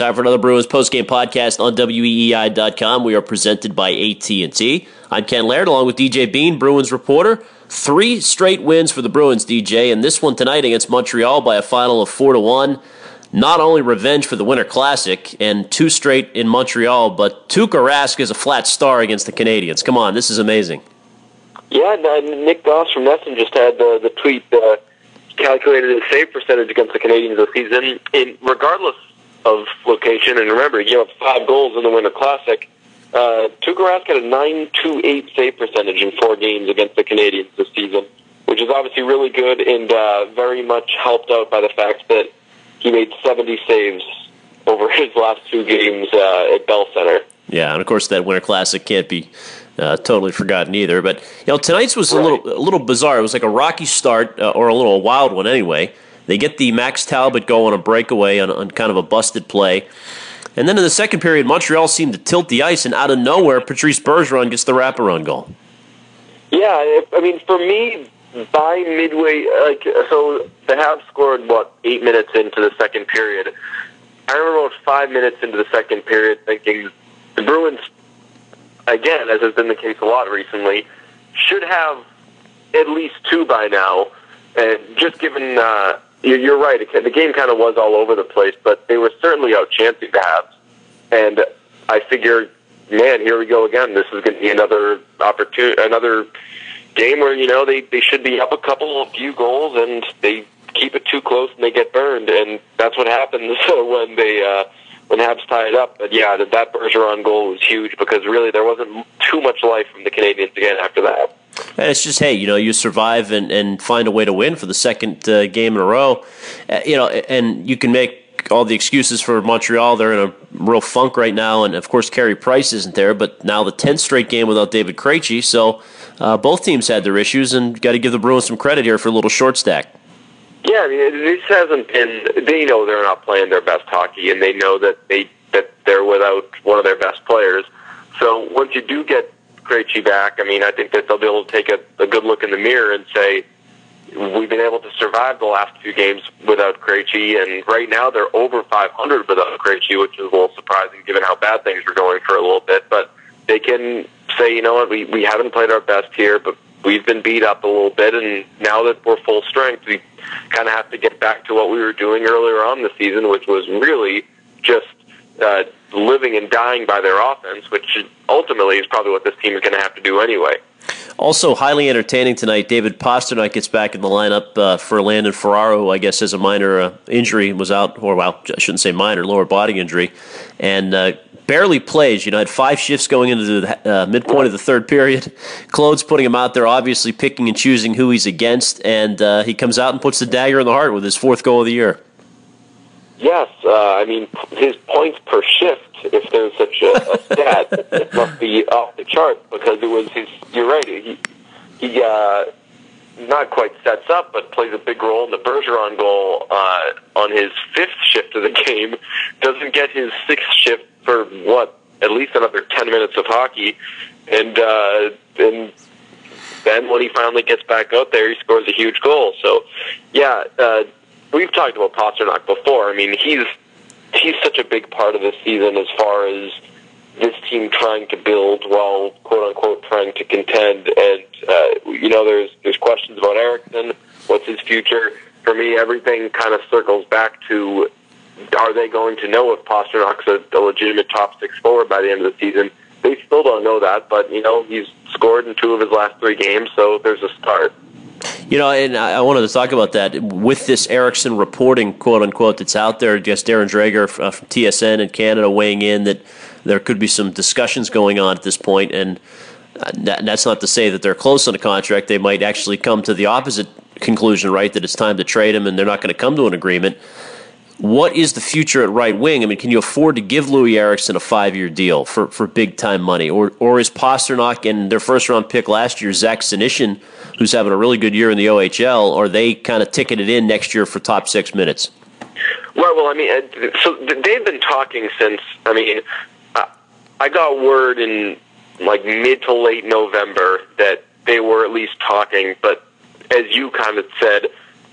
Time for another Bruins postgame podcast on weei.com. We are presented by AT&T. I'm Ken Laird along with DJ Bean, Bruins reporter. Three straight wins for the Bruins, DJ, and this one tonight against Montreal by a final of 4 to 1. Not only revenge for the Winter Classic and two straight in Montreal, but Tuukka Rask is a flat star against the Canadiens. Come on, this is amazing. Yeah, Nick Goss from NESN just had the, the tweet uh, calculated his save percentage against the Canadiens this season. In regardless of location. And remember, you have five goals in the Winter Classic. Uh, Tuukka Rask had a 9.28 save percentage in four games against the Canadiens this season, which is obviously really good and uh, very much helped out by the fact that he made 70 saves over his last two games uh, at Bell Center. Yeah, and of course that Winter Classic can't be uh, totally forgotten either. But you know, tonight's was right. a little a little bizarre. It was like a rocky start, uh, or a little wild one anyway. They get the Max Talbot go on a breakaway on, on kind of a busted play. And then in the second period, Montreal seemed to tilt the ice, and out of nowhere, Patrice Bergeron gets the wraparound goal. Yeah, I mean, for me, by midway, like so, the Habs scored what eight minutes into the second period. I remember about five minutes into the second period, thinking the Bruins, again, as has been the case a lot recently, should have at least two by now. And just given uh, you're right. The game kind of was all over the place, but they were certainly outchancing the Habs. And I figured, man, here we go again. This is going to be another opportunity, another game where you know they they should be up a couple, a few goals, and they keep it too close and they get burned. And that's what happens when they uh, when Habs tie it up. But yeah, that, Bergeron goal was huge because really there wasn't too much life from the Canadiens again after that. And it's just, hey, you know, you survive and, and find a way to win for the second uh, game in a row. Uh, you know, and you can make all the excuses for Montreal. They're in a real funk right now. And of course, Carey Price isn't there, but now the 10th straight game without David Krejci. So uh, both teams had their issues, and got to give the Bruins some credit here for a little short stack. Yeah, I mean, this hasn't been. They know they're not playing their best hockey, and they know that they that they're without one of their best players. So once you do get Krejci back, I mean, I think that they'll be able to take a, a good look in the mirror and say, we've been able to survive the last few games without Krejci, and right now they're over 500 without Krejci, which is a little surprising given how bad things were going for a little bit. But they can say, you know what, we, we haven't played our best here, but we've been beat up a little bit, and now that we're full strength, we kind of have to get back to what we were doing earlier on the season, which was really just uh, living and dying by their offense, which ultimately is probably what this team is going to have to do anyway. Also, highly entertaining tonight. David Pastrnak gets back in the lineup uh, for Landon Ferraro, who I guess has a minor uh, injury, was out, or well, I shouldn't say minor, lower body injury, and uh, barely plays. You know, had five shifts going into the uh, midpoint of the third period. Claude's putting him out there, obviously picking and choosing who he's against, and uh, he comes out and puts the dagger in the heart with his fourth goal of the year. Yes, uh, I mean his points per shift. If there's such a, a stat, it must be off the chart because it was his. You're right. He he uh, not quite sets up, but plays a big role in the Bergeron goal uh, on his fifth shift of the game. Doesn't get his sixth shift for what at least another ten minutes of hockey, and uh, and then when he finally gets back out there, he scores a huge goal. So, yeah. Uh, we've talked about Pastrnak before. I mean, he's he's such a big part of this season as far as this team trying to build while quote unquote trying to contend. And uh, you know, there's there's questions about Eriksson. What's his future? For me, everything kind of circles back to: Are they going to know if Pastrnak's a, a legitimate top six forward by the end of the season? They still don't know that, but you know, he's scored in two of his last three games, so there's a start. You know, and I wanted to talk about that with this Eriksson reporting, quote unquote, that's out there. I guess Darren Dreger uh, from TSN in Canada weighing in that there could be some discussions going on at this point, and uh, that's not to say that they're close on a contract. They might actually come to the opposite conclusion, right? That it's time to trade him, and they're not going to come to an agreement. What is the future at right wing? I mean, can you afford to give Loui Eriksson a five year deal for, for big time money? Or or is Pastrnak and their first round pick last year, Zach Senyshyn, who's having a really good year in the OHL, are they kind of ticketed in next year for top six minutes? Well, well, I mean, uh, so they've been talking since. I mean, I got word in like mid to late November that they were at least talking, but as you kind of said,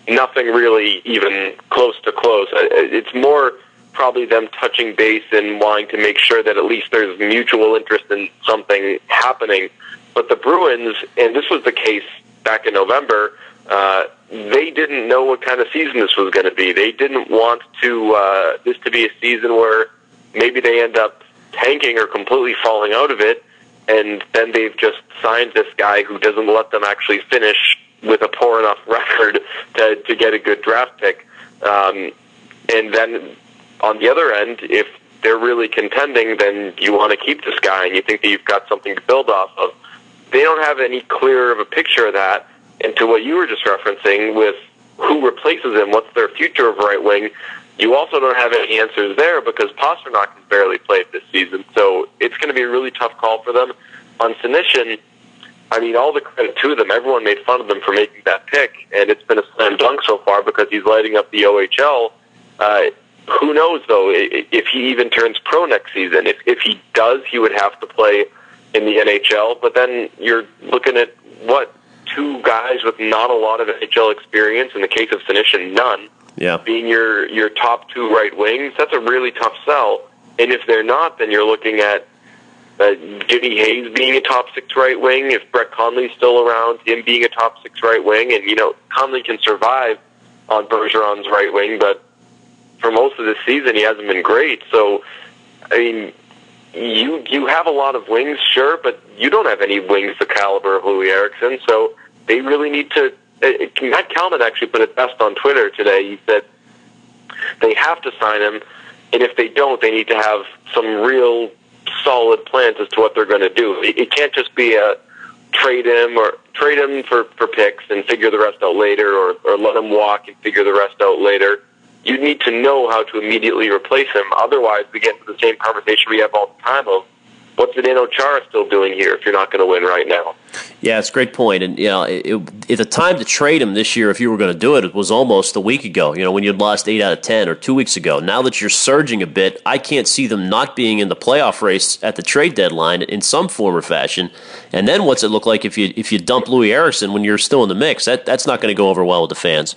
nothing really even close to close. Uh, it's more probably them touching base and wanting to make sure that at least there's mutual interest in something happening. But the Bruins, and this was the case back in November, uh, they didn't know what kind of season this was going to be. They didn't want to uh, this to be a season where maybe they end up tanking or completely falling out of it, and then they've just signed this guy who doesn't let them actually finish with a poor enough record to to get a good draft pick. Um, and then on the other end, if they're really contending, then you want to keep this guy and you think that you've got something to build off of. They don't have any clearer of a picture of that. And to what you were just referencing with who replaces him, what's their future of right wing, you also don't have any answers there because Pastrnak has barely played this season. So it's going to be a really tough call for them. On Senyshyn, I mean, all the credit to them. Everyone made fun of them for making that pick, and it's been a slam dunk so far because he's lighting up the OHL. Uh, who knows, though, if he even turns pro next season. If, if he does, he would have to play in the NHL. But then you're looking at, what, two guys with not a lot of NHL experience. In the case of Senyshyn, none. Yeah. Being your your top two right wings, that's a really tough sell. And if they're not, then you're looking at uh, Jimmy Hayes being a top six right wing. If Brett Connolly's still around, him being a top six right wing, and you know Connolly can survive on Bergeron's right wing, but for most of this season he hasn't been great. So, I mean, you you have a lot of wings, sure, but you don't have any wings the caliber of Loui Eriksson. So they really need to. Uh, Matt Kalman actually put it best on Twitter today. He said they have to sign him, and if they don't, they need to have some real solid plans as to what they're going to do. It, it can't just be a trade him or trade him for for picks and figure the rest out later, or or let him walk and figure the rest out later you need to know how to immediately replace him. Otherwise, we get into the same conversation we have all the time of what's the Zdeno Chara still doing here if you're not going to win right now? Yeah, it's a great point. And, you know, it, it, the time to trade him this year, if you were going to do it, it was almost a week ago, you know, when you'd lost 8 out of 10 or two weeks ago. Now that you're surging a bit, I can't see them not being in the playoff race at the trade deadline in some form or fashion. And then what's it look like if you if you dump Loui Eriksson when you're still in the mix? That That's not going to go over well with the fans.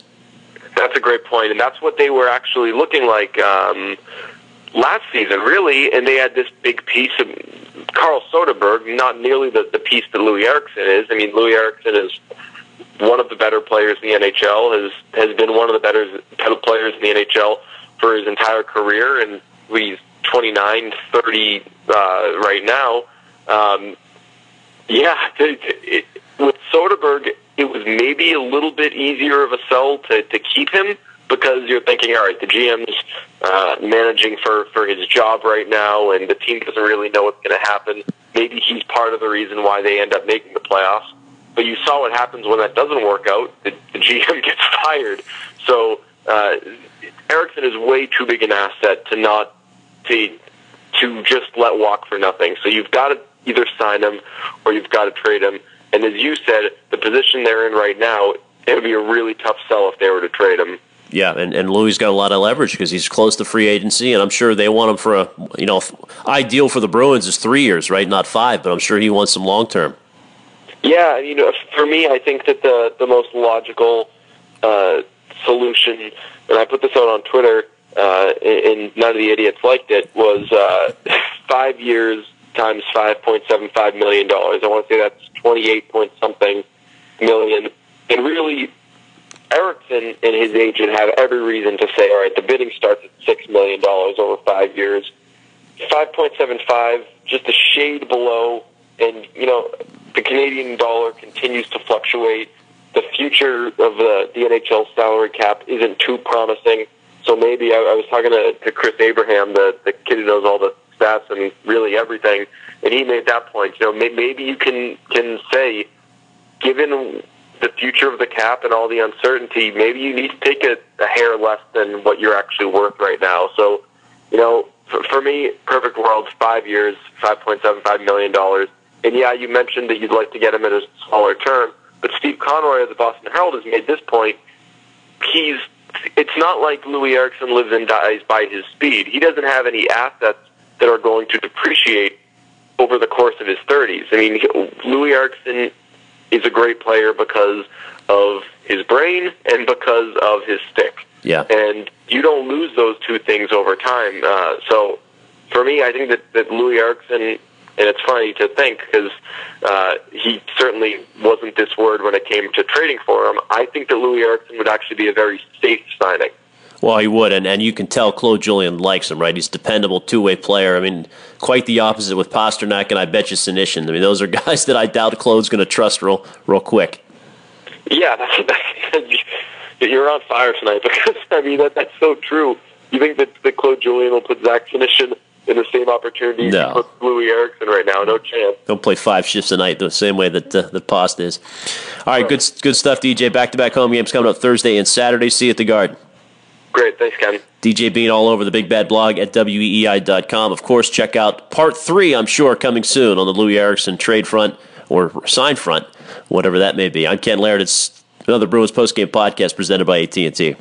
That's a great point, and that's what they were actually looking like um, last season, really. And they had this big piece of Carl Soderberg, not nearly the, the piece that Loui Eriksson is. I mean, Loui Eriksson is one of the better players in the NHL. has has been one of the better better players in the NHL for his entire career, and he's 29, 30 uh, right now. Um, yeah, it, it, with Soderberg, it was maybe a little bit easier of a sell to, to keep him because you're thinking, all right, the GM's uh, managing for, for his job right now, and the team doesn't really know what's going to happen. Maybe he's part of the reason why they end up making the playoffs. But you saw what happens when that doesn't work out. The, the GM gets fired. So uh, Eriksson is way too big an asset to not to to just let walk for nothing. So you've got to either sign him or you've got to trade him. And as you said, the position they're in right now, it would be a really tough sell if they were to trade him. Yeah, and, and Loui got a lot of leverage because he's close to free agency, and I'm sure they want him for a, you know, ideal for the Bruins is three years, right? Not five, but I'm sure he wants some long term. Yeah, you know, for me, I think that the the most logical uh, solution, and I put this out on Twitter, uh, and none of the idiots liked it, was uh, five years times five point seven five million dollars. I want to say that's twenty eight point something million. And really, Eriksson and his agent have every reason to say, all right, the bidding starts at six million dollars over five years. Five point seven five, just a shade below, and you know the Canadian dollar continues to fluctuate. The future of the, the NHL salary cap isn't too promising. So maybe I, I was talking to, to Chris Abraham, the, the kid who knows all the stats and really everything, and he made that point. You know, maybe you can can say, given the future of the cap and all the uncertainty, maybe you need to take a, a hair less than what you're actually worth right now. So, you know, for, for me, perfect world, five years, five point seven five million dollars. And yeah, you mentioned that you'd like to get him at a smaller term, but Steve Conroy of the Boston Herald has made this point. He's it's not like Loui Eriksson lives and dies by his speed. He doesn't have any assets that are going to depreciate over the course of his 30s. I mean, Loui Eriksson is a great player because of his brain and because of his stick. Yeah. And you don't lose those two things over time. Uh, so for me, I think that, that Loui Eriksson, and it's funny to think because uh, he certainly wasn't this word when it came to trading for him. I think that Loui Eriksson would actually be a very safe signing. Well, he would, and, and you can tell Claude Julien likes him, right? He's a dependable two way player. I mean, quite the opposite with Pastrnak and I bet you Senyshyn. I mean, those are guys that I doubt Claude's going to trust real real quick. Yeah, that's, that's, you're on fire tonight because I mean that that's so true. You think that, that Claude Julien will put Zach Senyshyn in the same opportunity no. put Loui Eriksson right now? No chance. Don't play five shifts a night the same way that uh, that Post is. All right, good good stuff, DJ. Back to back home games coming up Thursday and Saturday. See you at the Garden. Great. Thanks, Ken. DJ Bean all over the Big Bad blog at weei.com. Of course, check out part three, I'm sure, coming soon on the Loui Eriksson trade front or sign front, whatever that may be. I'm Ken Laird. It's another Bruins postgame podcast presented by AT&T.